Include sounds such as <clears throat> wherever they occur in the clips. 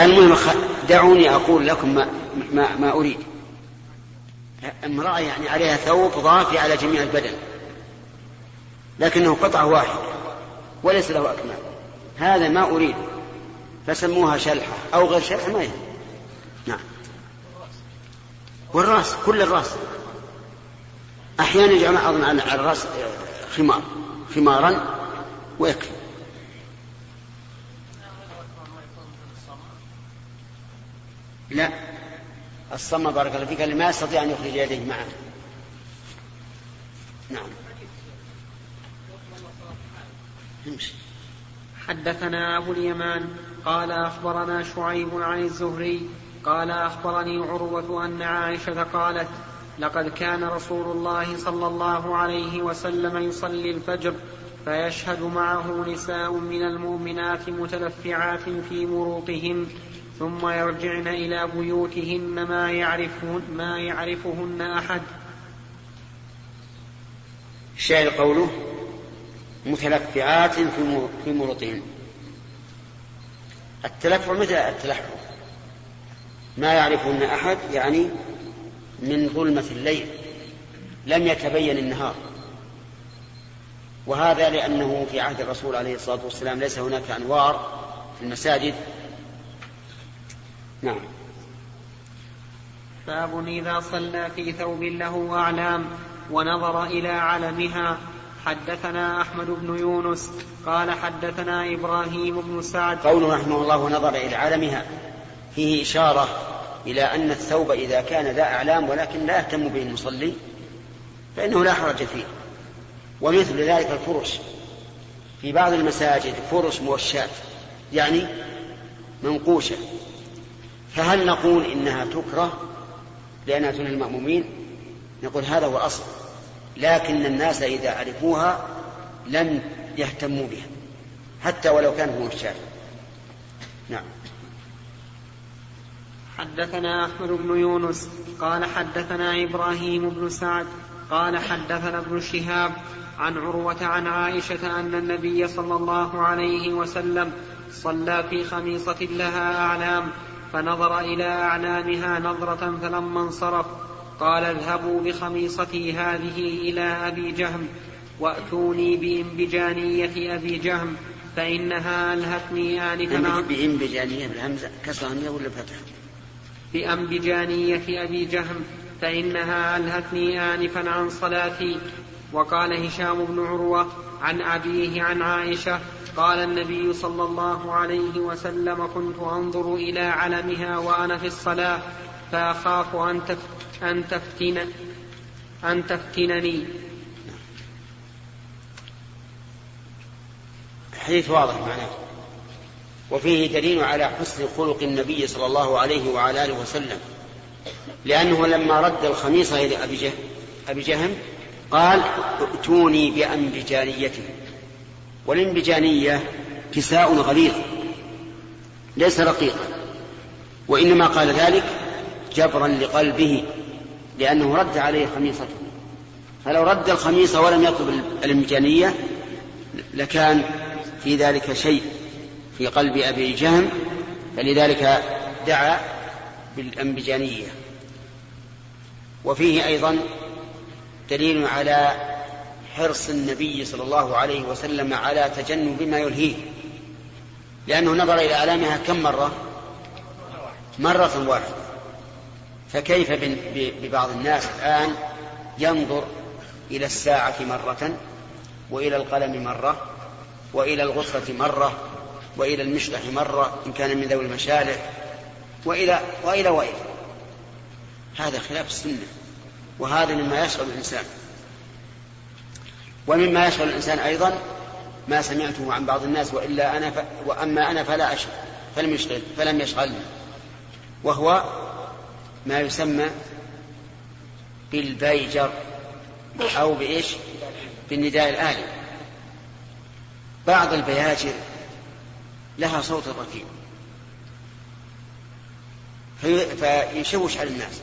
المهم دعوني أقول لكم ما, ما, ما أريد. امرأة يعني عليها ثوب ضافي على جميع البدن. لكنه قطعة واحدة وليس له أكمام. هذا ما أريد. فسموها شلحة أو غير شلحة ما يهم. نعم. والرأس كل الرأس. أحيانا يجعل أظن على الرأس خمار. خمارا ويكفي. لا. الصمة بارك الله فيك ما يستطيع أن يخرج يديه معه. نعم. يمشي حدثنا أبو اليمان قال أخبرنا شعيب عن الزهري قال أخبرني عروة أن عائشة قالت لقد كان رسول الله صلى الله عليه وسلم يصلي الفجر فيشهد معه نساء من المؤمنات متلفعات في مروطهن ثم يرجعن إلى بيوتهن ما يعرفهن ما يعرفهن أحد. الشاعر قوله متلفعات في مروطهن التلفع مثل التلحف ما يعرفهن أحد يعني من ظلمة الليل. لم يتبين النهار. وهذا لأنه في عهد الرسول عليه الصلاة والسلام ليس هناك أنوار في المساجد نعم. باب إذا صلى في ثوب له أعلام ونظر إلى علمها. حدثنا أحمد بن يونس قال حدثنا إبراهيم بن سعد. قوله رحمه الله ونظر إلى علمها. فيه إشارة إلى أن الثوب إذا كان ذا أعلام ولكن لا يهتم به المصلي فإنه لا حرج فيه. ومثل ذلك الفرش. في بعض المساجد فرش موشات يعني منقوشة. فهل نقول إنها تكره لأنها تنهي المأمومين؟ نقول هذا هو الأصل لكن الناس إذا عرفوها لم يهتموا بها حتى ولو كانت موشات نعم. حدثنا أحمد بن يونس قال حدثنا إبراهيم بن سعد قال حدثنا ابن شهاب عن عروة عن عائشة أن النبي صلى الله عليه وسلم صلى في خميصة لها أعلام فنظر إلى أعلامها نظرة فلما انصرف قال اذهبوا بخميصتي هذه إلى أبي جهم وأتوني بإنبجانية أبي جهم فإنها ألهتني آنفا بإنبجانية بالهمزة كسرانية ولا فتح؟ بأنبجانية أبي جهم فإنها ألهتني آنفا عن صلاتي وقال هشام بن عروة عن أبيه عن عائشة قال النبي صلى الله عليه وسلم كنت أنظر إلى علمها وأنا في الصلاة فأخاف أن أن تفتن أن تفتنني. حديث واضح معناه. وفيه دليل على حسن خلق النبي صلى الله عليه وعلى آله وسلم لأنه لما رد الخميصة إلى أبي جهم, قال ائتوني بأنبجانيته والانبجانية كساء غليظ ليس رقيقا وإنما قال ذلك جبرا لقلبه لأنه رد عليه خميصته. فلو رد الخميصة ولم يطلب الانبجانية لكان في ذلك شيء في قلب أبي جهم فلذلك دعا بالأنبجانية وفيه أيضا دليل على حرص النبي صلى الله عليه وسلم على تجنب ما يلهيه. لأنه نظر إلى آلامها كم مرة؟ مرة واحدة. فكيف ببعض الناس الآن ينظر إلى الساعة مرة وإلى القلم مرة وإلى الغصة مرة وإلى المشلح مرة إن كان من ذوي المشالح وإلى وإلى وإلى. هذا خلاف السنة. وهذا مما يشغل الإنسان. ومما يشغل الإنسان أيضا ما سمعته عن بعض الناس وإلا أنا ف... وأما أنا فلا أشغل فلم يشغل فلم يشغلني. وهو ما يسمى بالبيجر أو بإيش؟ بالنداء الآلي. بعض البياجر لها صوت رفيع فيشوش على الناس.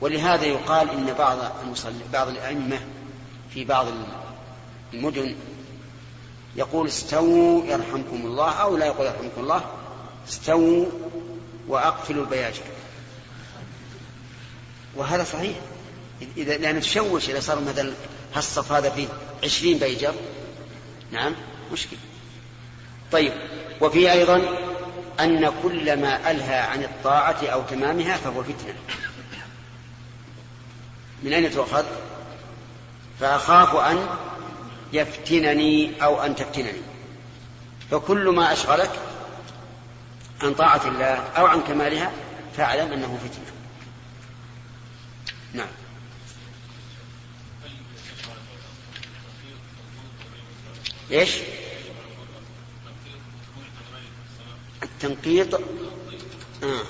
ولهذا يقال إن بعض المصلي بعض الأئمة في بعض المدن يقول استووا يرحمكم الله أو لا يقول يرحمكم الله استووا وأقفلوا البياجر. وهذا صحيح. إذا لأن تشوش إذا صار مثلا هالصف هذا فيه عشرين بيجر نعم مشكلة. طيب وفي أيضا أن كل ما ألهى عن الطاعة أو تمامها فهو فتنة. من أين تؤخذ؟ فأخاف أن يفتنني أو أن تفتنني. فكل ما أشغلك عن طاعة الله أو عن كمالها فاعلم أنه فتنة. نعم. إيش؟ التنقيط. آه.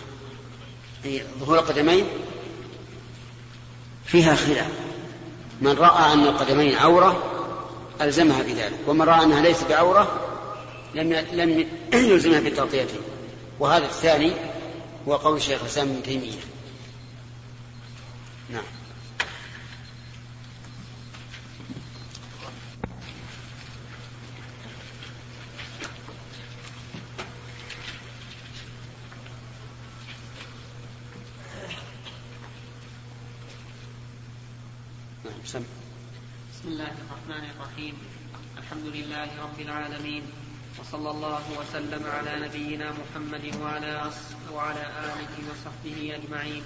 ظهور القدمين. فيها خلاف. من رأى أن القدمين عورة ألزمها بذلك. ومن رأى أنها ليست بعورة لم لم <clears throat> يلزمها بتغطيته وهذا الثاني هو قول الشيخ الإسلام ابن تيمية. نعم بسم الله الرحمن الرحيم الحمد لله رب العالمين وصلى الله وسلم على نبينا محمد وعلى وعلى آله وصحبه أجمعين.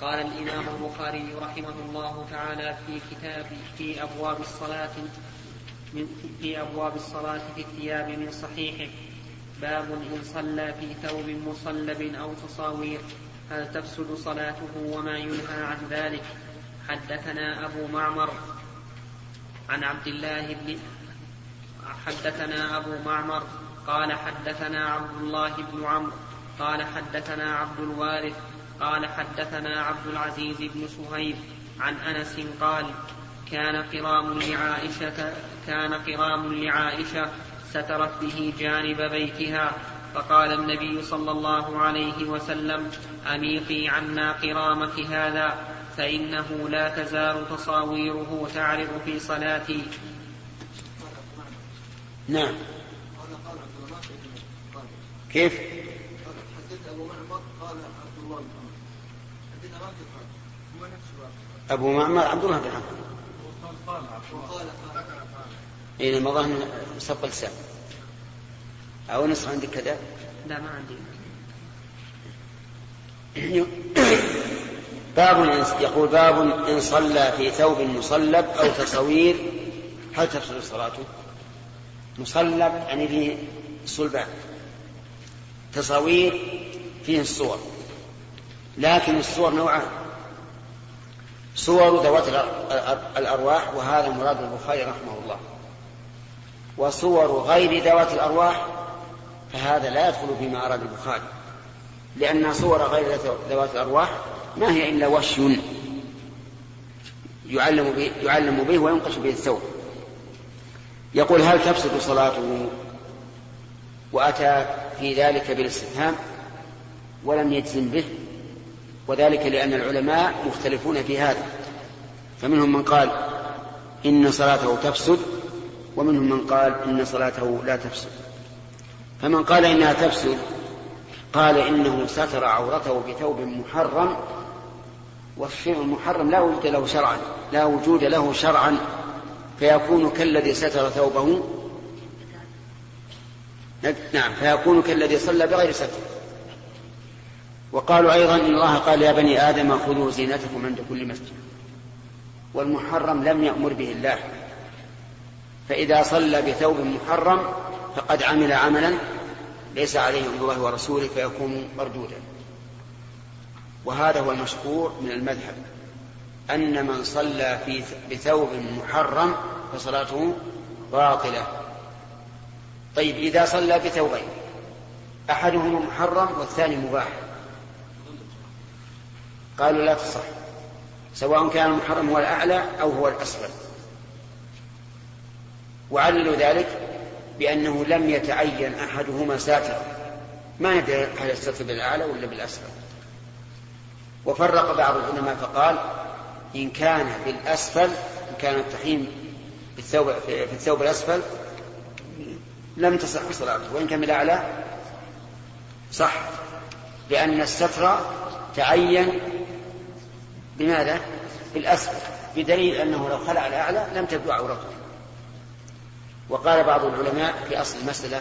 قال الإمام البخاري رحمه الله تعالى في كتاب في أبواب الصلاة من في أبواب الصلاة في الثياب من صحيحه. باب إن صلى في ثوب مصلب أو تصاوير هل تفسد صلاته وما ينهى عن ذلك؟ حدثنا أبو معمر عن عبد الله بن حدثنا أبو معمر قال حدثنا عبد الله بن عمرو قال حدثنا عبد الوارث قال حدثنا عبد العزيز بن صهيب عن أنس قال كان قرام لعائشة كان قرام لعائشة سترت به جانب بيتها فقال النبي صلى الله عليه وسلم أميقي عنا قرامك هذا فإنه لا تزال تصاويره تعرض في صلاتي. نعم. كيف؟ حدث أبو معمر قال عبد الله بن عمر حدث هو أبو معمر عبد الله بن عمر وقال إذا ما ظن سب لسان أو نصف عندك كذا؟ لا ما عندي. <coughs> باب يقول باب إن صلى في ثوب مصلب أو تصوير. هل تفسد صلاته؟ مصلب يعني فيه صلبان تصاوير فيه الصور لكن الصور نوعان صور ذوات الأرواح وهذا مراد البخاري رحمه الله وصور غير ذوات الأرواح فهذا لا يدخل فيما أراد البخاري لأن صور غير ذوات الأرواح ما هي إلا وشي يعلم به, يعلم به وينقش به الثوب. يقول هل تفسد صلاته وأتى في ذلك بالاستفهام ولم يجزم به وذلك لأن العلماء مختلفون في هذا. فمنهم من قال إن صلاته تفسد ومنهم من قال إن صلاته لا تفسد فمن قال إنها تفسد قال إنه ستر عورته بثوب محرم والشيء المحرم لا وجود له شرعا لا وجود له شرعا. فيكون كالذي ستر ثوبه. نعم فيكون كالذي صلى بغير ستر. وقالوا أيضا إن الله قال يا بني آدم خذوا زينتكم عند كل مسجد. والمحرم لم يأمر به الله. فإذا صلى بثوب محرم فقد عمل عملا ليس عليه أمر الله ورسوله فيكون مردودا. وهذا هو المشهور من المذهب. أن من صلى في بثوب محرم فصلاته باطلة. طيب إذا صلى بثوبين أحدهما محرم والثاني مباح. قالوا لا تصح سواء كان المحرم هو الأعلى أو هو الأسفل. وعللوا ذلك بأنه لم يتعين أحدهما ساترا. ما ندري هل الستر بالأعلى ولا بالأسفل. وفرق بعض العلماء فقال إن كان بالأسفل إن كان التحريم في الثوب, في الثوب الأسفل لم تصح صلاته وإن كان بالأعلى صح. لأن الستر تعين بماذا؟ بالأسفل. بدليل أنه لو خلع الأعلى لم تبدو عورته. وقال بعض العلماء في أصل المسألة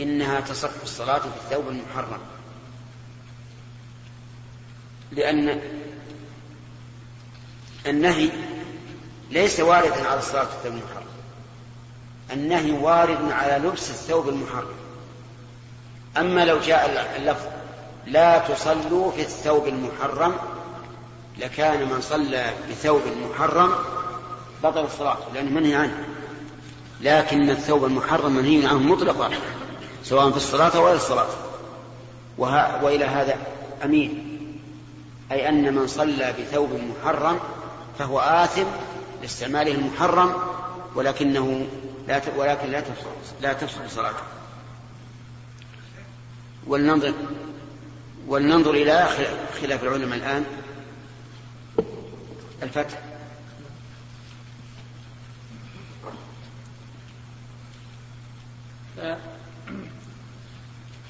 إنها تصح الصلاة في الثوب المحرم. لأن النهي ليس واردا على الصلاة الثوب المحرم. النهي وارد على لبس الثوب المحرم. أما لو جاء اللفظ لا تصلوا في الثوب المحرم لكان من صلى بثوب محرم بطل الصلاة لأنه منهي عنه. لكن الثوب المحرم منهي عنه مطلقا سواء في الصلاة أو غير الصلاة. وإلى هذا أمين أي أن من صلى بثوب محرم فهو آثم لاستعماله المحرم ولكنه لا ولكن لا تفصل لا تفصل صلاته. ولننظر ولننظر إلى خلاف العلماء الآن. الفتح.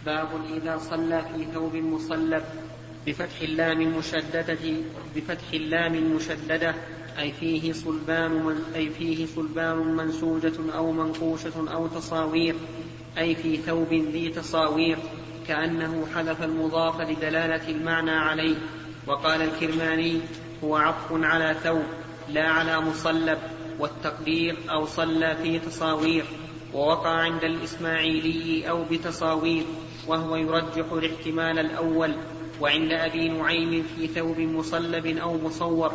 باب إذا صلى في ثوب مصلب. بفتح اللام المشددة بفتح اللام المشددة أي فيه صلبان من أي فيه صلبان منسوجة أو منقوشة أو تصاوير أي في ثوب ذي تصاوير كأنه حذف المضاف لدلالة المعنى عليه. وقال الكرماني هو عطف على ثوب لا على مصلب والتقدير أو صلى في تصاوير ووقع عند الإسماعيلي أو بتصاوير وهو يرجح الاحتمال الأول. وعند أبي نعيم في ثوب مصلب أو مصور.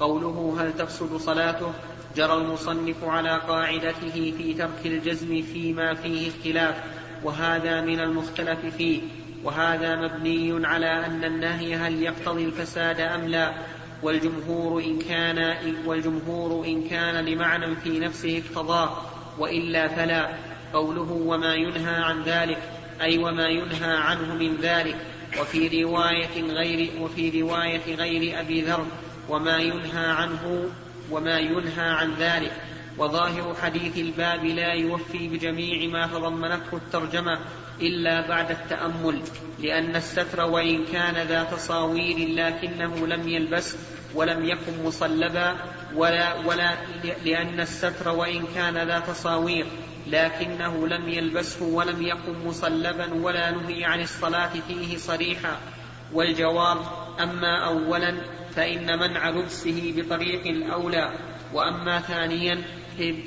قوله هل تفسد صلاته؟ جرى المصنف على قاعدته في ترك الجزم فيما فيه اختلاف وهذا من المختلف فيه. وهذا مبني على أن النهي هل يقتضي الفساد أم لا. والجمهور إن كان والجمهور إن كان لمعنى في نفسه اقتضاه وإلا فلا. قوله وما ينهى عن ذلك أي وما ينهى عنه من ذلك. وفي رواية غير وفي رواية غير أبي ذر وما ينهى عنه وما ينهى عن ذلك. وظاهر حديث الباب لا يوفي بجميع ما تضمنته الترجمة إلا بعد التأمل لأن الستر وإن كان ذا تصاوير لكنه لم يلبس ولم يكن مصلبا ولا, ولا لأن الستر وإن كان ذا تصاوير. لكنه لم يلبسه ولم يكن مصلبا ولا نهي عن الصلاة فيه صريحا. والجواب أما أولا فإن منع لبسه بطريق الأولى وأما ثانيا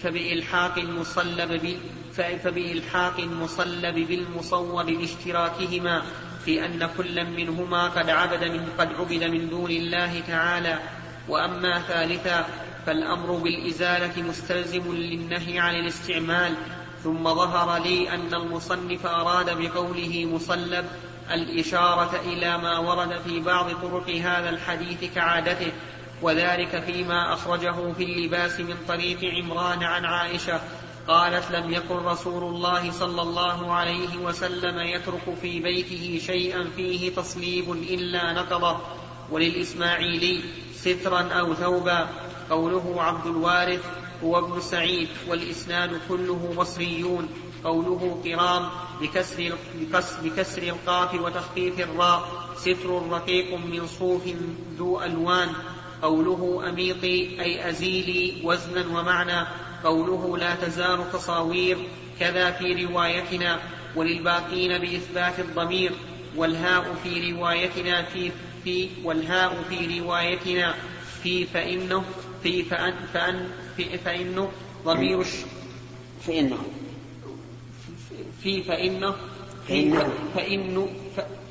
فبإلحاق المصلب فبإلحاق المصلب بالمصور لاشتراكهما في أن كل منهما قد عبد من قد عبد من دون الله تعالى. وأما ثالثا فالأمر بالإزالة مستلزم للنهي عن الاستعمال ثم ظهر لي أن المصنف أراد بقوله مصلب الإشارة إلى ما ورد في بعض طرق هذا الحديث كعادته وذلك فيما أخرجه في اللباس من طريق عمران عن عائشة قالت لم يكن رسول الله صلى الله عليه وسلم يترك في بيته شيئا فيه تصليب إلا نقضه وللإسماعيلي سترا أو ثوبا قوله عبد الوارث هو ابن سعيد والإسناد كله بصريون قوله قرام بكسر, بكسر القاف وتخفيف الراء ستر رقيق من صوف ذو ألوان. قوله أميطي أي أزيلي وزنا ومعنى. قوله لا تزال تصاوير كذا في روايتنا وللباقين بإثبات الضمير. والهاء في روايتنا في في والهاء في روايتنا في فإنه في فأن فأن في فإنه ضمير الش فإنه. في فإنه في فإنه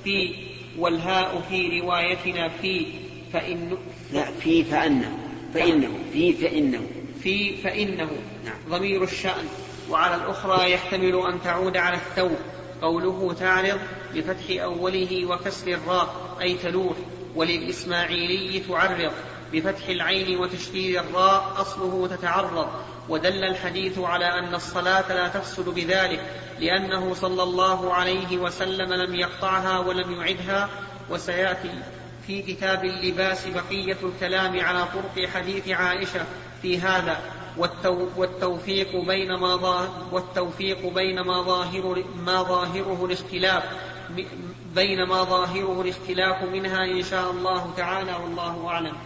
في والهاء في روايتنا في فإنه لا في فأنه فإنه. في فإنه. في فإنه. نعم. ضمير الشأن. وعلى الأخرى يحتمل أن تعود على الثوب. قوله تعرض بفتح أوله وكسر الراء أي تلوح وللإسماعيلي تعرض. بفتح العين وتشديد الراء أصله تتعرض. ودل الحديث على أن الصلاة لا تفسد بذلك لأنه صلى الله عليه وسلم لم يقطعها ولم يعدها. وسيأتي في كتاب اللباس بقية الكلام على طرق حديث عائشة في هذا. والتوفيق بين ما والتوفيق بين ما ظاهر ما ظاهره الاختلاف بينما ظاهره الاختلاف منها إن شاء الله تعالى والله أعلم.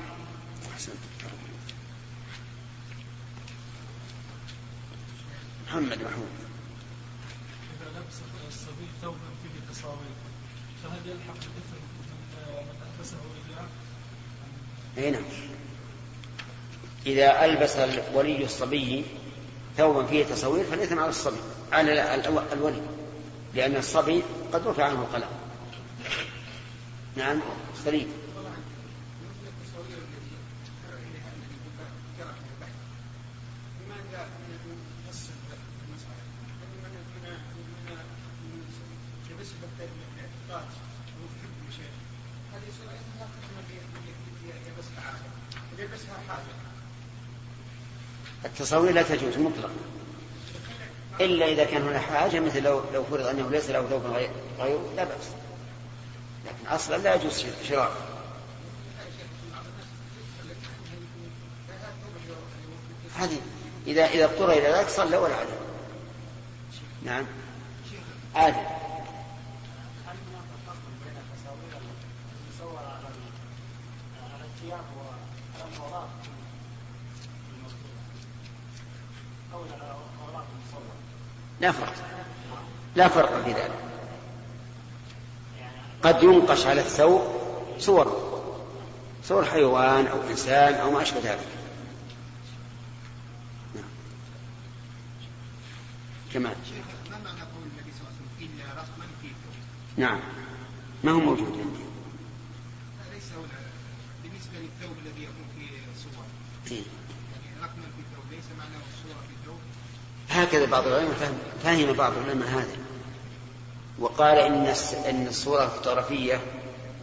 محمد محمود. إذا لبس الصبي ثوبا فيه تصاوير فهل يلحق بإثم من ألبسه إياه؟ أي نعم. إذا ألبس ولي الصبي ثوبا فيه تصوير فالإثم على الصبي على الولي لأن الصبي قد رفع عنه القلم. نعم سليم. التصاوير لا تجوز مطلقا إلا إذا كان هناك حاجة مثل لو لو فرض أنه ليس له ثوب غيره لا بأس. لكن أصلا لا يجوز شراء. هذه إذا إذا اضطر إلى ذلك صلى ولا عليه نعم. عادي لا فرق. لا فرق في ذلك. قد ينقش على الثوب صور صور حيوان أو إنسان أو ما أشبه ذلك. نعم. كمان نعم. ما هو موجود عندي؟ ليس بالنسبة للثوب الذي يكون فيه صور إيه. يعني رقما في الثوب ليس معناه الصورة في الثوب هكذا بعض العلماء فهم, فهم بعض العلماء هذا. وقال إن إن الصورة الفوتوغرافية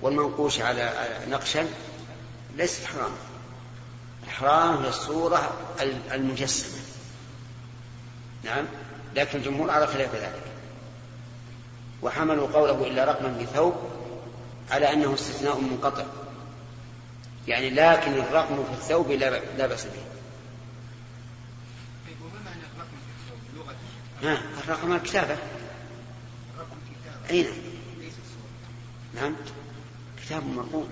والمنقوش على نقشا ليست حرام الحرام هي الصورة المجسمة. نعم؟ لكن الجمهور على خلاف ذلك. وحملوا قوله إلا رقما بثوب على أنه استثناء منقطع. يعني لكن الرقم في الثوب لا بأس به طيب وما معنى الرقم في الثوب لغة ها الرقم الكتابة الرقم كتابة. أي نعم. نعم. كتاب مرقوم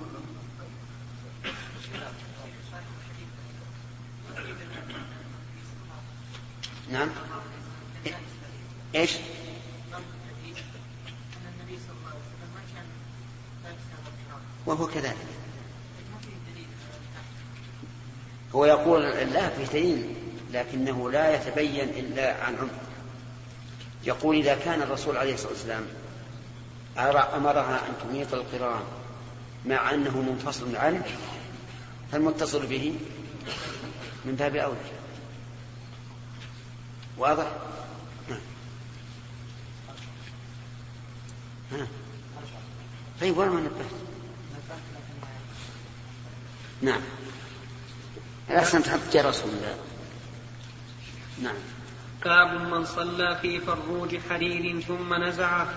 نعم. إيش؟ وهو كذلك. هو يقول لا في دليل لكنه لا يتبين إلا عن عمق. يقول إذا كان الرسول عليه الصلاة والسلام أمرها أن تميط القرآن مع أنه منفصل عنه فالمتصل به من باب اولى واضح؟ نعم. ها. طيب وين ما نبهت؟ نعم الأحسن تحط جرس ولا نعم باب من صلى في فروج حرير ثم نزعه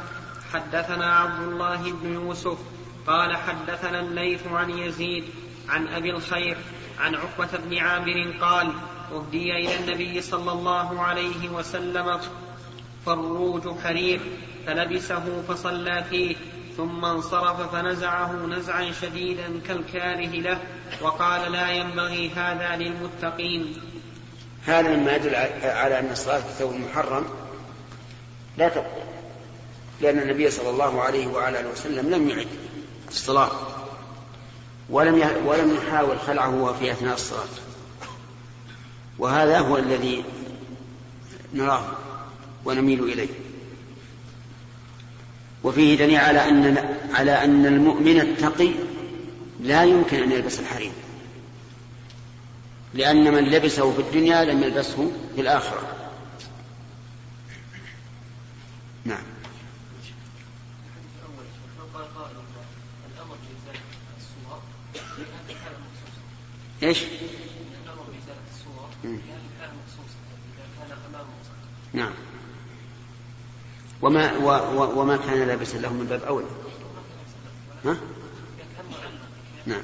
حدثنا عبد الله بن يوسف قال حدثنا الليث عن يزيد عن أبي الخير عن عقبة بن عامر قال أهدي إلى النبي صلى الله عليه وسلم فروج حرير فلبسه فصلى فيه ثم انصرف فنزعه نزعا شديدا كالكاره له وقال لا ينبغي هذا للمتقين. هذا مما يدل على أن الصلاة في الثوب المحرم لا تبطل لأن النبي صلى الله عليه وعلى آله وسلم لم يعد الصلاة ولم ولم يحاول خلعه في أثناء الصلاة. وهذا هو الذي نراه ونميل إليه. وفيه دليل على أن على أن المؤمن التقي لا يمكن أن يلبس الحرير. لأن من لبسه في الدنيا لم يلبسه في الآخرة نعم إيش؟ نعم وما و و وما كان لابسا له من باب اولى ها؟ نعم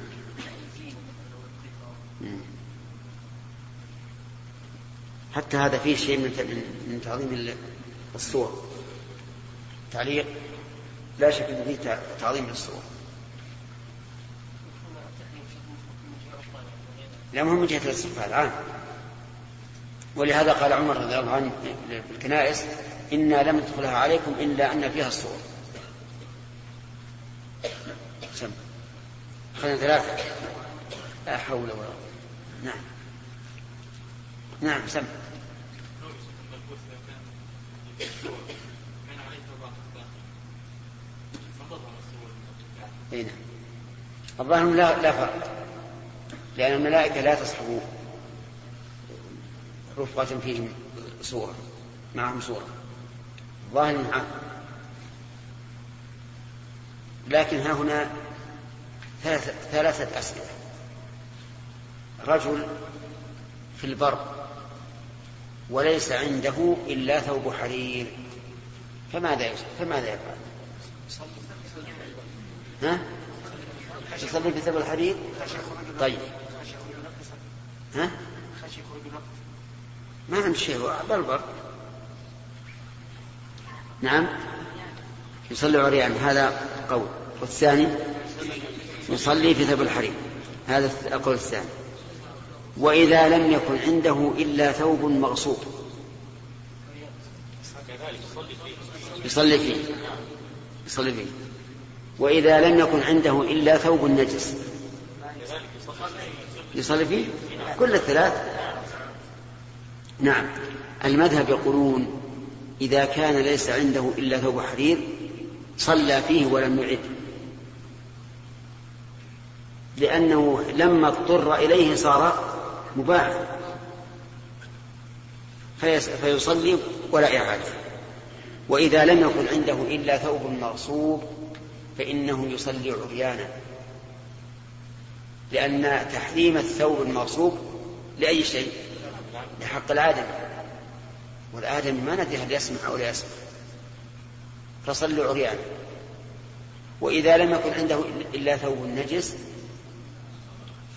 مم. حتى هذا فيه شيء من من تعظيم الصور. تعليق؟ لا شك أن فيه تعظيم للصور. لا مهم من جهة الاستقبال عام. ولهذا قال عمر رضي الله عنه في الكنائس إنا لم ندخلها عليكم إلا أن فيها الصور. سم. أخذنا ثلاثة. لا حول ولا قوة. نعم. نعم سم. إي نعم. الظاهر لا لا فرق لأن الملائكة لا تصحب رفقة فيهم صورة معهم صورة. ظاهر معه لكن ها هنا ثلاثة أسئلة. رجل في البر وليس عنده إلا ثوب حرير. فماذا فماذا يفعل؟ ها؟ يصلي في ثوب الحرير؟ طيب. ها؟ ما عند شيء. بربر نعم. يصلي عريان. هذا قول. والثاني؟ يصلي في ثوب الحرير. هذا القول الثاني. وإذا لم يكن عنده إلا ثوب مغصوب. يصلي فيه. يصلي فيه. وإذا لم يكن عنده إلا ثوب نجس. يصلي فيه؟ كل الثلاث. نعم. المذهب يقولون إذا كان ليس عنده إلا ثوب حرير صلى فيه ولم يعد. لأنه لما اضطر إليه صار مباحا فيصلي ولا إعادة. وإذا لم يكن عنده إلا ثوب مغصوب فإنه يصلي عريانا. لأن تحريم الثوب المغصوب لأي شيء؟ لحق الآدم. والآدم ما ندري هل يسمع أو لا يسمع. فصلوا عريانا. وإذا لم يكن عنده إلا ثوب نجس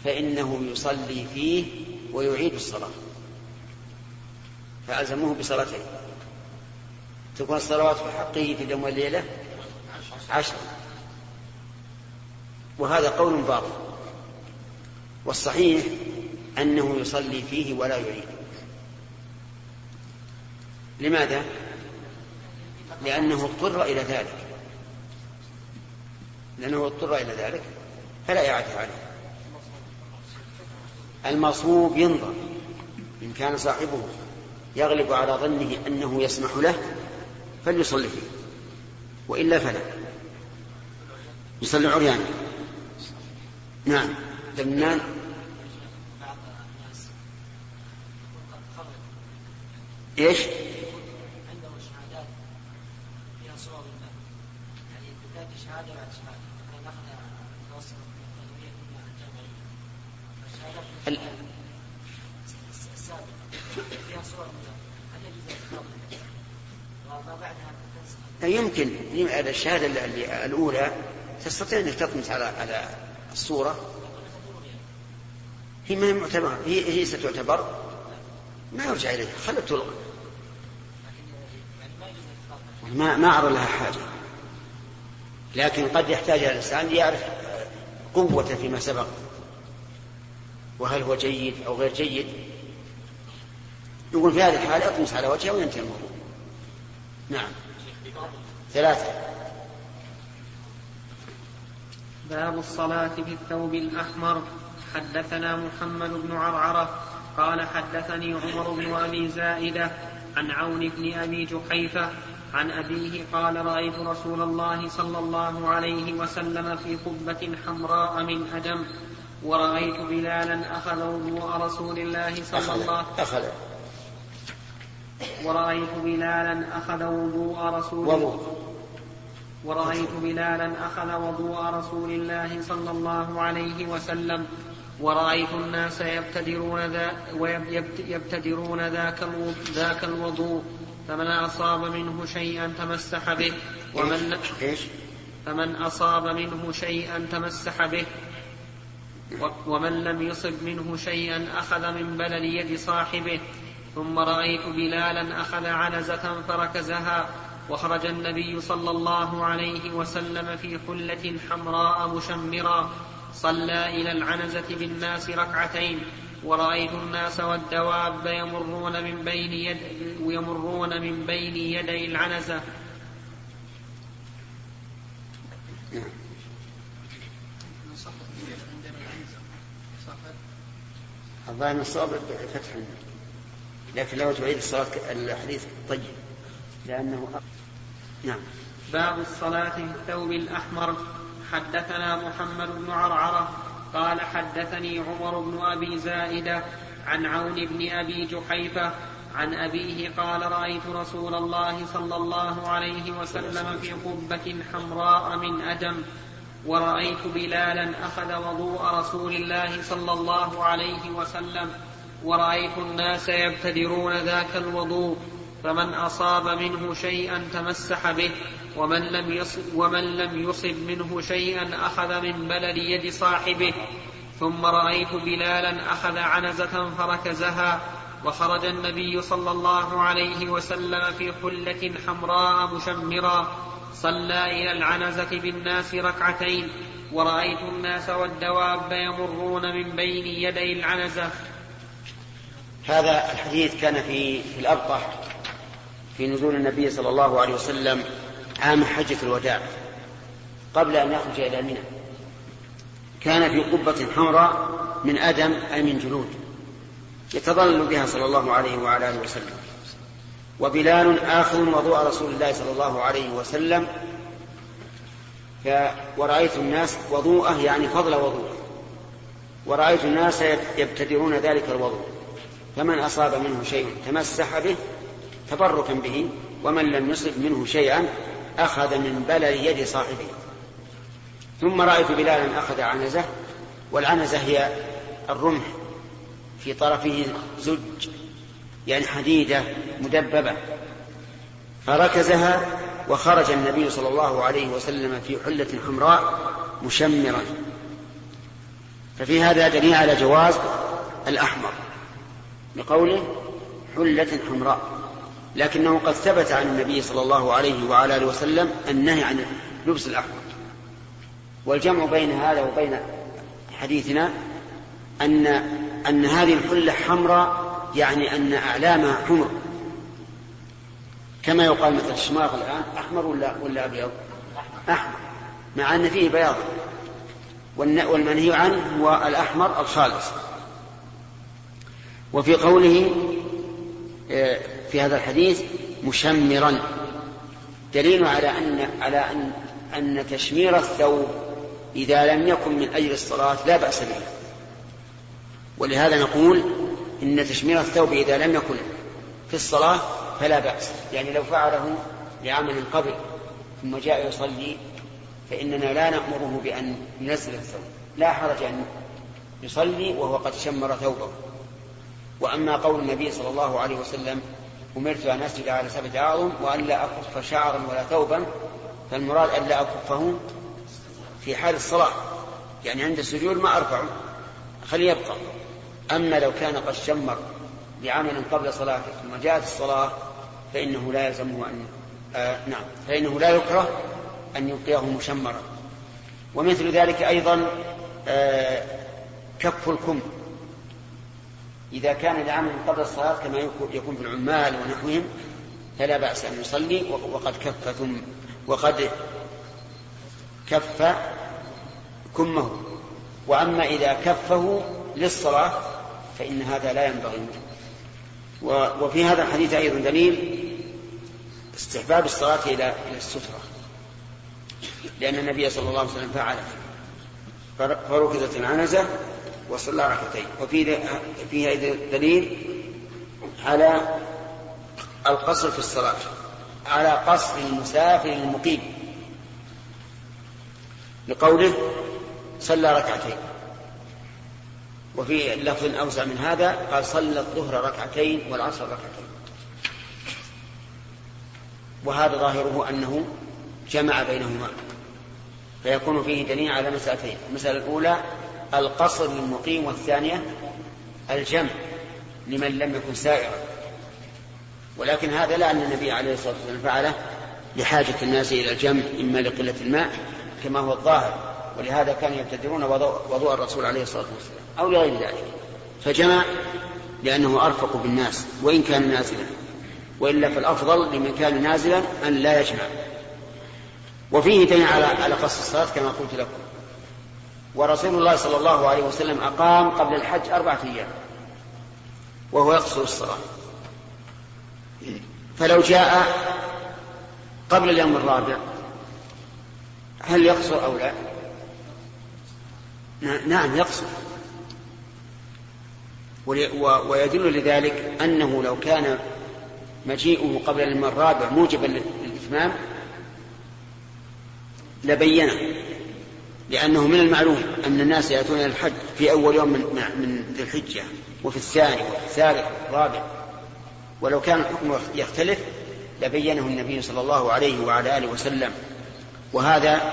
فإنه يصلي فيه ويعيد الصلاة. فألزموه بصلاتين. تكون الصلوات في حقه في اليوم والليلة عشر. وهذا قول باطل. والصحيح أنه يصلي فيه ولا يعيد. لماذا؟ لأنه اضطر إلى ذلك. لأنه اضطر إلى ذلك. فلا إعادة عليه. المصوب ينظر إن كان صاحبه يغلب على ظنه أنه يسمح له فليصلي فيه وإلا فلا. يصلي عريانا نعم. لمن إيش؟ عنده شهادات فيها صور الله يعني تاتي شهاده بعد شهاده إحنا ناخذ متوسط التغذيه الجامعيه السابقه فيها صور الله هل يجوز وما يمكن الشهادة الأولى تستطيع انك تطمس على على الصورة. هي ما هي معتبرة. هي هي ستعتبر. ما يرجع إليها. خلت تلقى. ما ما أرى لها حاجة. لكن قد يحتاج الإنسان ليعرف قوته فيما سبق. وهل هو جيد أو غير جيد؟ يقول في هذه الحالة اطمس على وجهه وينتهي الموضوع. نعم. ثلاثة. باب الصلاة في الثوب الأحمر. حدثنا محمد بن عرعرة قال حدثني عمر بن أبي زائدة عن عون بن أبي جحيفة عن أبيه قال رأيت رسول الله صلى الله عليه وسلم في قبة حمراء من أدم ورأيت بلالا أخذ وضوء رسول الله صلى الله أخذ ورأيت بلالا أخذ وضوء رسول الله ورأيت بلالا أخذ وضوء رسول الله صلى الله عليه وسلم. ورأيت الناس يبتدرون ذا ويبتدرون ذاك ذاك الوضوء فمن أصاب منه شيئا تمسح به ومن؟ فمن أصاب منه شيئا تمسح به ومن لم يصب منه شيئا أخذ من بلل يد صاحبه ثم رأيت بلالا أخذ عنزة فركزها وخرج النبي صلى الله عليه وسلم في حلة حمراء مشمرا صلى إلى العنزة بالناس ركعتين ورأيت الناس والدواب يمرون من بين يد يمرون من بين يدي العنزة. الظاهر من الصواب فتح لكن لو تعيد الصلاة الحديث طيب. لأنه نعم. باب الصلاة في الثوب الأحمر. حدثنا محمد بن عرعرة قال حدثني عمر بن أبي زائدة عن عون بن أبي جحيفة عن أبيه قال رأيت رسول الله صلى الله عليه وسلم في قبة حمراء من أدم ورأيت بلالا أخذ وضوء رسول الله صلى الله عليه وسلم ورأيت الناس يبتدرون ذاك الوضوء فمن أصاب منه شيئا تمسح به ومن لم يصب, ومن لم يصب منه شيئا أخذ من بلد يد صاحبه. ثم رأيت بلالا أخذ عنزة فركزها وخرج النبي صلى الله عليه وسلم في حلة حمراء مشمرا صلى إلى العنزة بالناس ركعتين. ورأيت الناس والدواب يمرون من بين يدي العنزة. هذا الحديث كان في في الأبطح في نزول النبي صلى الله عليه وسلم عام حجة الوداع قبل أن يخرج إلى منى. كان في قبة حمراء من أدم أي من جلود يتظلل بها صلى الله عليه وعلى آله وسلم. وبلال آخذ وضوء رسول الله صلى الله عليه وسلم. ورأيت الناس وضوءه يعني فضل وضوءه. ورأيت الناس يبتدرون ذلك الوضوء. فمن أصاب منه شيء تمسح به تبركا به ومن لم يصب منه شيئا أخذ من بلل يد صاحبه. ثم رأيت بلالا أخذ عنزة والعنزة هي الرمح في طرفه زج. يعني حديدة مدببة. فركزها وخرج النبي صلى الله عليه وسلم في حلة حمراء مشمرا ففي هذا دليل على جواز الأحمر لقوله حلة حمراء. لكنه قد ثبت عن النبي صلى الله عليه وعلى آله وسلم النهي عن لبس الأحمر. والجمع بين هذا وبين حديثنا ان أن هذه الحلة حمراء يعني أن اعلامها حمر. كما يقال مثل الشماغ الآن أحمر ولا ولا أبيض؟ أحمر. مع أن فيه بياض. والمنهي عنه هو الأحمر الخالص. وفي قوله آه، في هذا الحديث مشمرا. دليل على أن على أن أن تشمير الثوب إذا لم يكن من أجل الصلاة لا بأس به. ولهذا نقول إن تشمير الثوب إذا لم يكن في الصلاة فلا بأس. يعني لو فعله لعمل قبل ثم جاء يصلي فإننا لا نأمره بأن ينزل الثوب. لا حرج أن يصلي وهو قد شمر ثوبه. وأما قول النبي صلى الله عليه وسلم أمرت أن أسجد على سبعة أعظم وأن لا أكف شعرا ولا ثوبا فالمراد أن لا أكفه في حال الصلاة. يعني عند السجود ما أرفعه خليه يبقى. أما لو كان قد شمر بعمل قبل صلاته ثم جاءت الصلاة فإنه لا يلزمه أن آه نعم فإنه لا يكره أن يلقيه مشمرا. ومثل ذلك أيضا آه كف الكم. إذا كان لعمل قبل الصلاة كما يكون في العمال ونحوهم فلا بأس أن يصلي وقد كف ثم وقد كف كمه. وأما إذا كفه للصلاة فإن هذا لا ينبغي وفي هذا الحديث أيضا دليل استحباب الصلاة إلى السترة. لأن النبي صلى الله عليه وسلم فعل فركزت العنزة وصلى ركعتين. وفي فيها دليل على القصر في الصلاة. على قصر المسافر المقيم. لقوله صلى ركعتين. وفي لفظ أوسع من هذا قال صلى الظهر ركعتين والعصر ركعتين. وهذا ظاهره أنه جمع بينهما. فيكون فيه دليل على مسألتين. المسألة الأولى القصر للمقيم والثانية الجمع لمن لم يكن سائرا. ولكن هذا لا أن النبي عليه الصلاة والسلام فعله لحاجة الناس إلى الجمع إما لقلة الماء كما هو الظاهر. ولهذا كانوا يبتدرون وضوء الرسول عليه الصلاة والسلام. أو لغير ذلك. فجمع لأنه أرفق بالناس وإن كان نازلا. وإلا فالأفضل لمن كان نازلا أن لا يجمع. وفيه دليل على على قص الصلاة كما قلت لكم. ورسول الله صلى الله عليه وسلم أقام قبل الحج أربعة أيام. وهو يقصر الصلاة. فلو جاء قبل اليوم الرابع هل يقصر أو لا؟ نعم يقصر ويدل لذلك أنه لو كان مجيئه قبل اليوم الرابع موجبا للإتمام لبينه لأنه من المعلوم أن الناس يأتون إلى الحج في أول يوم من, من ذي الحجة وفي الثاني وفي الثالث والرابع ولو كان الحكم يختلف لبينه النبي صلى الله عليه وعلى آله وسلم. وهذا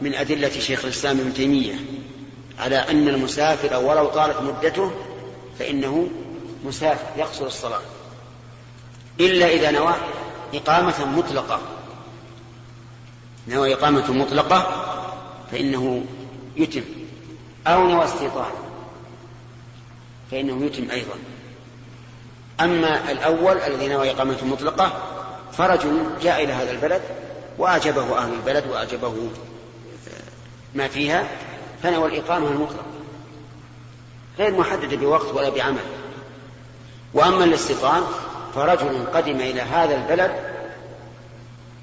من أدلة شيخ الإسلام ابن تيمية على أن المسافر ولو طالت مدته فإنه مسافر يقصر الصلاة. إلا إذا نوى إقامة مطلقة. نوى إقامة مطلقة فإنه يتم. أو نوى استيطان فإنه يتم أيضا. أما الأول الذي نوى إقامة مطلقة فرجل جاء إلى هذا البلد وأعجبه أهل البلد وأعجبه ما فيها فنوى الإقامة المطلقة. غير محددة بوقت ولا بعمل. وأما الاستيطان فرجل قدم إلى هذا البلد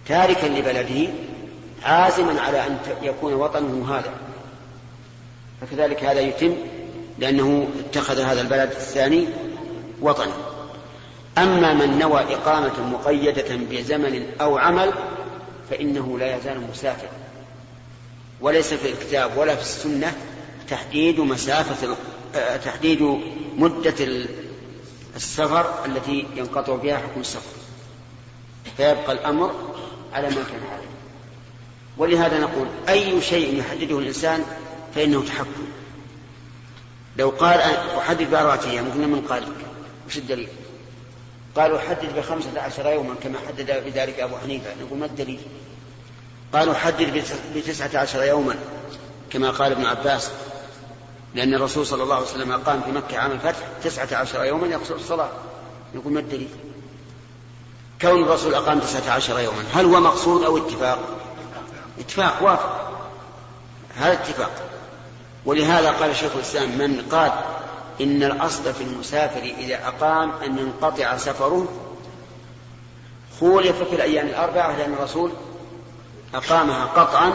تاركا لبلده عازما على أن يكون وطنه هذا. فكذلك هذا يتم لأنه اتخذ هذا البلد الثاني وطنا. أما من نوى إقامة مقيدة بزمن أو عمل فإنه لا يزال مسافرا وليس في الكتاب ولا في السنة تحديد مسافة تحديد مدة السفر التي ينقطع بها حكم السفر. فيبقى الأمر على ما كان عليه. ولهذا نقول أي شيء يحدده الإنسان فإنه تحكم. لو قال أحدد بأربعة أيام قلنا من قال وش الدليل؟ قالوا حدد بخمسة عشر يوما كما حدد بذلك أبو حنيفة. نقول ما الدليل؟ قالوا حدد بتسعة عشر يوما كما قال ابن عباس. لأن الرسول صلى الله عليه وسلم أقام في مكة عام الفتح تسعة عشر يوما يقصر الصلاة نقول ما الدليل؟ كون الرسول أقام تسعة عشر يوما هل هو مقصود أو اتفاق؟ اتفاق وافق هذا اتفاق ولهذا قال شيخ الإسلام من قال إن الأصل في المسافر إذا أقام أن ينقطع سفره خولف في الأيام الأربعة لأن الرسول أقامها قطعا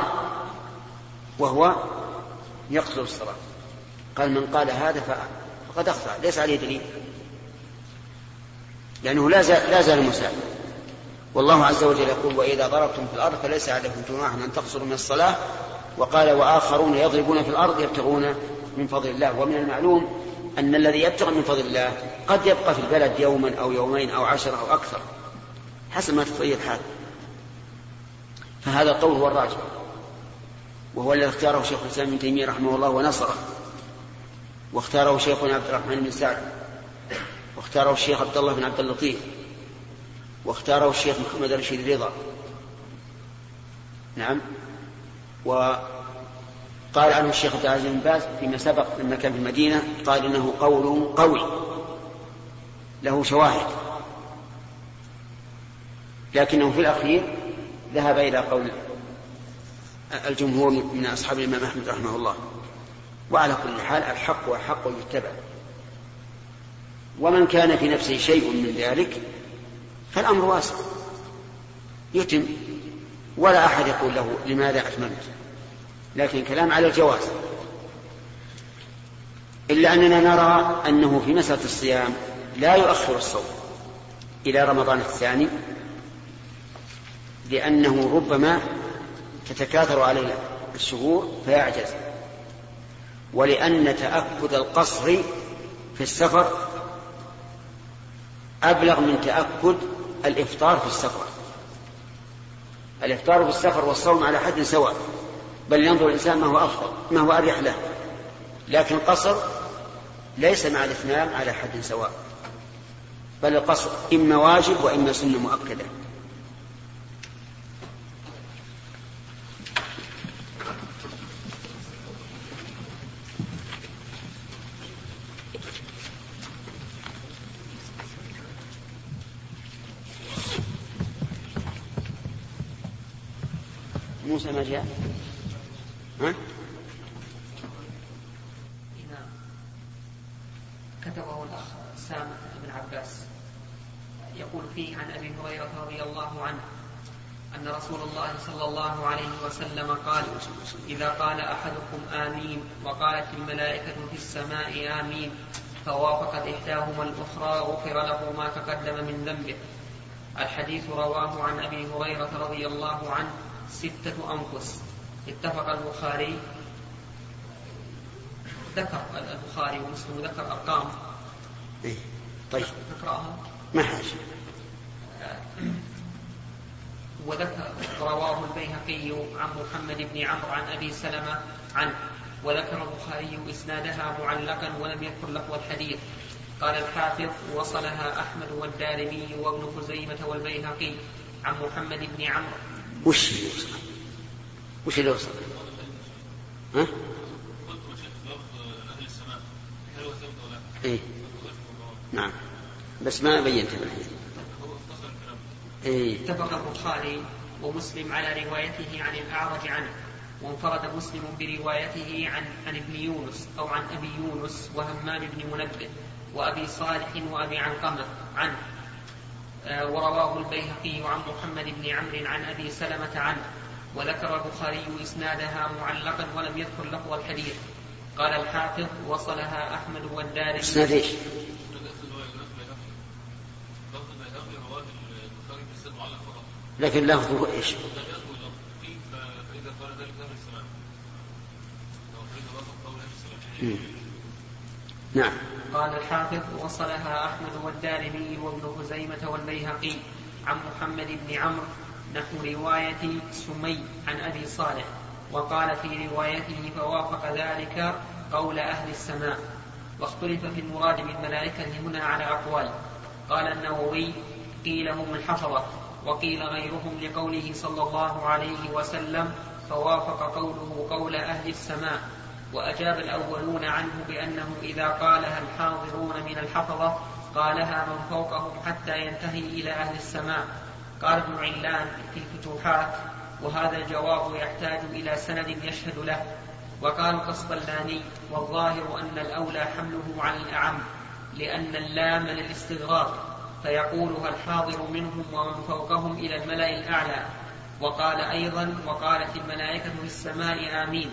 وهو يقتل الصلاة قال من قال هذا فقد أخطأ. ليس عليه دليل. لأنه لا زال, لا زال مسافر والله عز وجل يقول وإذا ضربتم في الأرض فليس عليكم جناح أن تقصروا من الصلاة. وقال وآخرون يضربون في الأرض يبتغون من فضل الله. ومن المعلوم أن الذي يبتغي من فضل الله قد يبقى في البلد يوما أو يومين أو عشرة أو أكثر. حسب ما تتغير الحال فهذا القول هو الراجح. وهو الذي اختاره شيخ الإسلام ابن تيمية رحمه الله ونصره. واختاره شيخنا عبد الرحمن بن سعد واختاره الشيخ عبد الله بن عبد اللطيف واختاره الشيخ محمد رشيد رضا نعم. وقال عنه الشيخ عبد العزيز بن باز فيما سبق لما كان في المدينة قال إنه قول قوي له شواهد. لكنه في الأخير ذهب إلى قول الجمهور من أصحاب الإمام أحمد رحمه الله. وعلى كل حال الحق وحق يتبع ومن كان في نفسه شيء من ذلك فالأمر واسع. يتم. ولا أحد يقول له لماذا أتممت. لكن كلام على الجواز. إلا أننا نرى أنه في مسألة الصيام لا يؤخر الصوم إلى رمضان الثاني لأنه ربما تتكاثر عليه الشهور فيعجز. ولأن تأكد القصر في السفر أبلغ من تأكد الإفطار في السفر. الإفطار في السفر والصوم على حد سواء بل ينظر الإنسان ما هو أفضل ما هو أريح له. لكن القصر ليس مع الإتمام على حد سواء بل القصر إما واجب وإما سنة مؤكدة. جاء ها؟ إذا كتبه الأخ سامة بن عباس. يقول فيه عن أبي هريرة رضي الله عنه أن رسول الله صلى الله عليه وسلم قال إذا قال أحدكم آمين وقالت الملائكة في السماء آمين فوافقت إحداهما الأخرى غفر له ما تقدم من ذنبه. الحديث رواه عن أبي هريرة رضي الله عنه ستة أنفس اتفق البخاري. ذكر البخاري ومسلم ذكر أرقام. إيه؟ طيب. نقرأها. ما حاجة. وذكر رواه البيهقي عن محمد بن عمرو عن أبي سلمة عنه وذكر البخاري إسنادها معلقا ولم يذكر لفظ الحديث. قال الحافظ وصلها أحمد والدارمي وابن خزيمة والبيهقي عن محمد بن عمرو. وش اللي وصل؟ وش اللي وصل؟ ها؟ إيه نعم بس ما بينت الحين إيه اتفق البخاري ومسلم على روايته عن الأعرج عنه وانفرد مسلم بروايته عن عن ابن يونس أو عن أبي يونس وهمام بن منبه وأبي صالح وأبي علقمة عنه ورواه البيهقي عن محمد بن عمرو عن أبي سلمة عنه وذكر البخاري إسنادها معلقا ولم يذكر لفظ الحديث. قال الحافظ وصلها أحمد السنة معلق فقط لكن لفظه إيش؟ نعم. قال الحافظ وصلها أحمد والدارمي وابن خزيمة والبيهقي. عن محمد بن عمرو نحو رواية سمي عن أبي صالح. وقال في روايته فوافق ذلك قول أهل السماء. واختلف في المراد بالملائكة هنا على أقوال. قال النووي قيل هم الحفظة. وقيل غيرهم لقوله صلى الله عليه وسلم فوافق قوله قول أهل السماء. وأجاب الأولون عنه بأنه إذا قالها الحاضرون من الحفظة قالها من فوقهم حتى ينتهي إلى أهل السماء. قال ابن علان في الفتوحات وهذا الجواب يحتاج إلى سند يشهد له. وقال القسطلاني والظاهر أن الأولى حمله على الأعم لأن اللام للاستغراق فيقولها الحاضر منهم ومن فوقهم إلى الملأ الأعلى. وقال أيضا وقالت الملائكة في السماء آمين.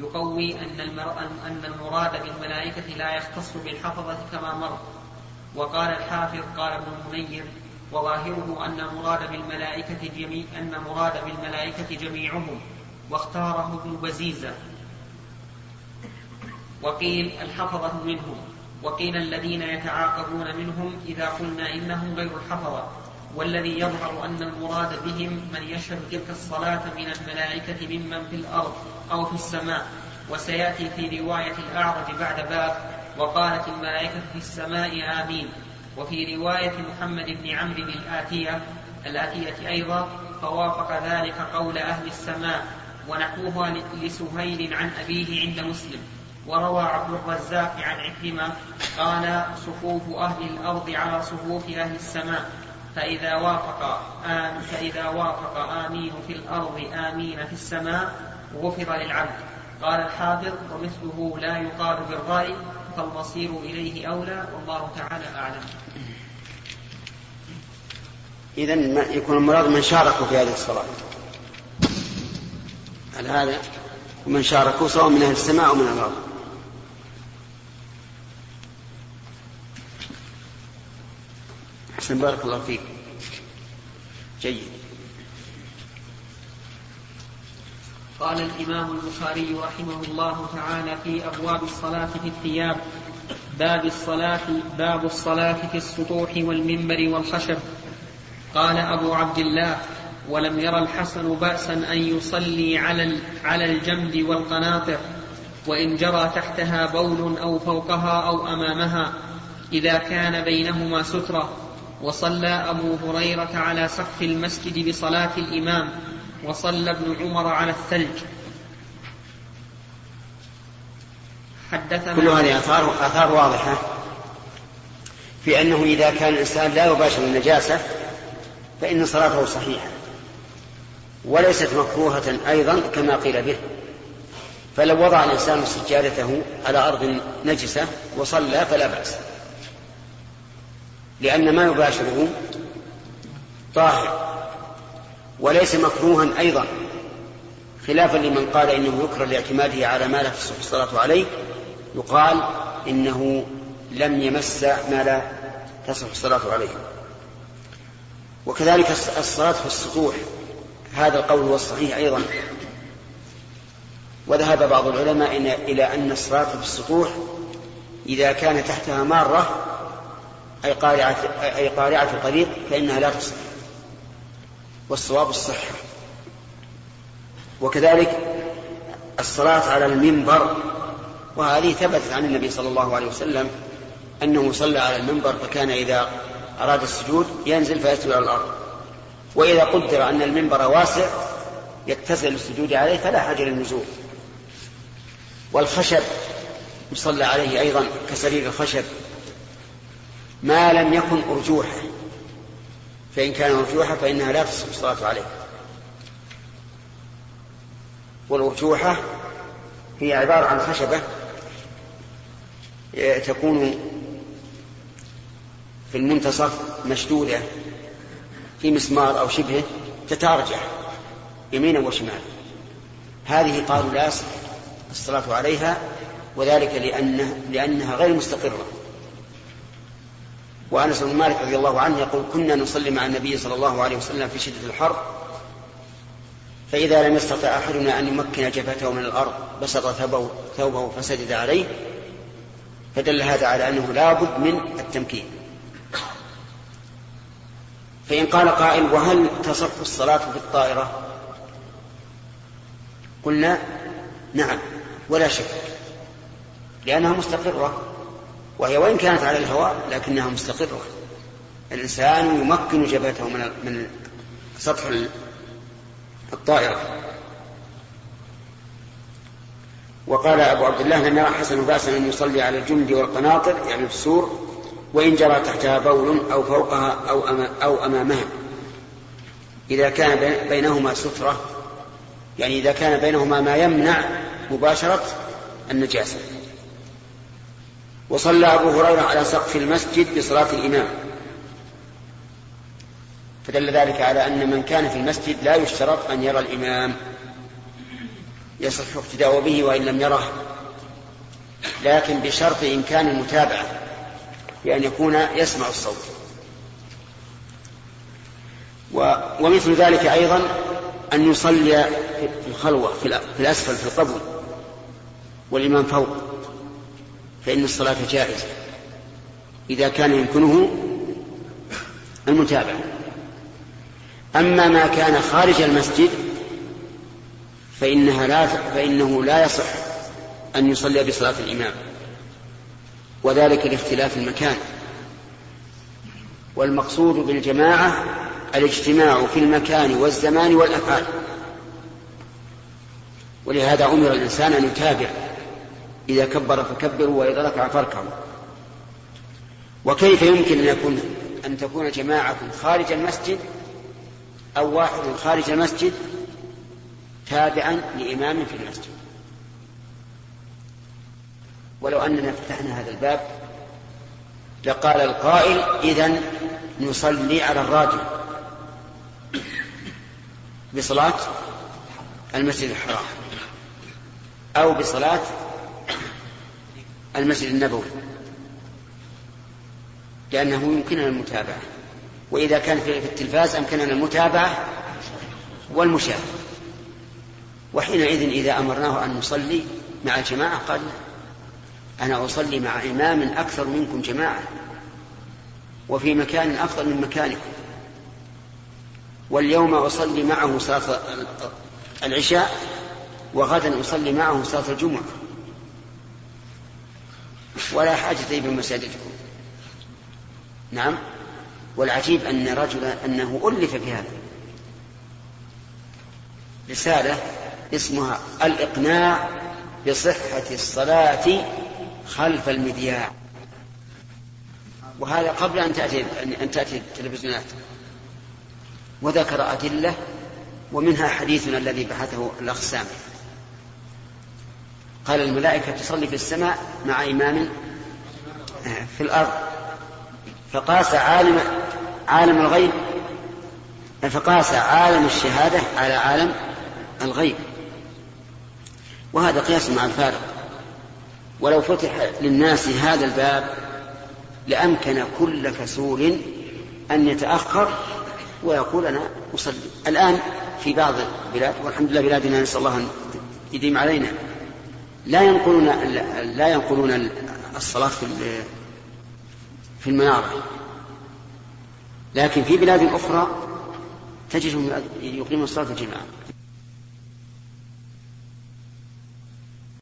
يقوي أن. أن المراد بالملائكة لا يختص بالحفظة كما مر. وقال الحافظ قال ابن المنير وظاهره أن المراد بالملائكة جميع أن مراد بالملائكة جميعهم. واختاره ابن بزيزة. وقيل الحفظة منهم. وقيل الذين يتعاقبون منهم إذا قلنا إنهم غير الحفظة. والذي يظهر أن المراد بهم من يشهد تلك الصلاة من الملائكة ممن في الأرض أو في السماء. وسيأتي في رواية الأعرج بعد باب وقالت الملائكة في السماء آمين. وفي رواية محمد بن عمرو الآتية الآتية أيضا فوافق ذلك قول أهل السماء. ونحوها لسهيل عن أبيه عند مسلم. وروى عبد الرزاق عن عكرمة قال صفوف أهل الأرض على صفوف أهل السماء. فإذا وافق آم فإذا وافق آمين في الأرض آمين في السماء غفر للعبد. قال الحافظ ومثله لا يقال بالرأي فالمصير إليه أولى والله تعالى أعلم. إذا يكون المراد من شاركوا في هذه الصلاة. على هذا ومن شاركوا سواء من أهل السماء أو من الأرض؟ أحسن بارك الله فيك. جيد. قال الإمام البخاري رحمه الله تعالى في أبواب الصلاة في الثياب باب الصلاة باب الصلاة في السطوح والمنبر والخشب. قال أبو عبد الله ولم ير الحسن بأسا أن يصلي على على الجنب والقناطر وإن جرى تحتها بول أو فوقها أو أمامها إذا كان بينهما سترة. وصلى أبو هريرة على سقف المسجد بصلاة الإمام وصلى ابن عمر على الثلج. حدثنا كل هذه آثار آثار واضحة في أنه إذا كان الإنسان لا يباشر النجاسة فإن صلاته صحيحة وليست مكروهة أيضا كما قيل به. فلو وضع الإنسان سجادته على أرض نجسة وصلى فلا بأس. لأن ما يباشره طاهر وليس مكروها أيضا خلافا لمن قال إنه يكره لاعتماده على ما لا تصح الصلاة عليه يقال إنه لم يمس ما لا تصح الصلاة عليه. وكذلك الصلاة في السطوح هذا القول هو الصحيح أيضا. وذهب بعض العلماء إلى أن الصلاة في السطوح إذا كان تحتها مارة أي قارعة, أي قارعة الطريق فإنها لا تصح. والصواب الصحة. وكذلك الصلاة على المنبر وهذه ثبتت عن النبي صلى الله عليه وسلم أنه صلى على المنبر فكان إذا أراد السجود ينزل فيسجد على الأرض. وإذا قدر أن المنبر واسع يتسع للسجود عليه فلا حاجة للنزول. والخشب يصلى عليه أيضا كسرير الخشب. ما لم يكن أرجوحة. فإن كان أرجوحة فإنها لا تصح الصلاة عليه. والأرجوحة هي عبارة عن خشبة تكون في المنتصف مشدودة في مسمار أو شبهه تتارجح يمينا وشمالا. هذه قالوا لا الصلاة عليها وذلك لأنه لأنها غير مستقرة. وأنس بن مالك رضي الله عنه يقول كنا نصلي مع النبي صلى الله عليه وسلم في شدة الحر فإذا لم يستطع أحدنا أن يمكن جبهته من الأرض بسط ثوبه, ثوبه فسجد عليه فدل هذا على أنه لا بد من التمكين. فإن قال قائل وهل تصح الصلاة في الطائرة؟ قلنا نعم ولا شك لأنها مستقرة. وهي وإن كانت على الهواء لكنها مستقرة. الإنسان يمكن جبهته من من سطح الطائرة. وقال أبو عبد الله لم يرى حسن بأسا أن يصلي على الجند والقناطر يعني السور وإن جرى تحتها بول أو فوقها أو, أو أمامها. إذا كان بينهما سترة يعني إذا كان بينهما ما يمنع مباشرة النجاسة. وصلى أبو هريرة على سقف المسجد بصلاة الإمام. فدل ذلك على أن من كان في المسجد لا يشترط أن يرى الإمام. يصح اقتداء به وإن لم يره. لكن بشرط إمكان المتابعة بأن يكون يسمع الصوت. ومثل ذلك أيضا أن يصلي في الخلوة في الأسفل في القبر والإمام فوق. فإن الصلاة جائزة إذا كان يمكنه المتابعة. أما ما كان خارج المسجد فإنها لا فإنه لا يصح أن يصلي بصلاة الإمام وذلك لاختلاف المكان. والمقصود بالجماعة الاجتماع في المكان والزمان والأفعال. ولهذا أمر الإنسان أن يتابع. إذا كبر فكبروا وإذا ركع فاركعوا. وكيف يمكن أن يكون أن تكون جماعة خارج المسجد أو واحد خارج المسجد تابعا لإمام في المسجد؟ ولو أننا فتحنا هذا الباب لقال القائل إذا نصلي على الراجل بصلاة المسجد الحرام أو بصلاة المسجد النبوي لأنه يمكننا المتابعة. وإذا كان في التلفاز أمكننا المتابعة والمشاهدة. وحينئذ إذا أمرناه أن نصلي مع الجماعة قال أنا أصلي مع إمام أكثر منكم جماعة وفي مكان أفضل من مكانكم. واليوم أصلي معه صلاة العشاء وغدا أصلي معه صلاة الجمعة. ولا حاجة لي بمساجدكم نعم. والعجيب أن رجلا أنه ألف في هذا. رسالة اسمها الإقناع بصحة الصلاة خلف المذياع. وهذا قبل أن تأتي أن تأتي التلفزيونات. وذكر أدلة ومنها حديثنا الذي بحثه الأخ سامي قال الملائكة تصلي في السماء مع إمام في الأرض. فقاس عالم عالم الغيب فقاس عالم الشهادة على عالم الغيب. وهذا قياس مع الفارق. ولو فتح للناس هذا الباب لأمكن كل كسول أن يتأخر ويقول أنا أصلي. الآن في بعض البلاد والحمد لله بلادنا نسأل الله أن يديم علينا. لا ينقلون لا ينقلون الصلاة في في المنارة. لكن في بلاد أخرى تجدهم يقيمون صلاة الجماعة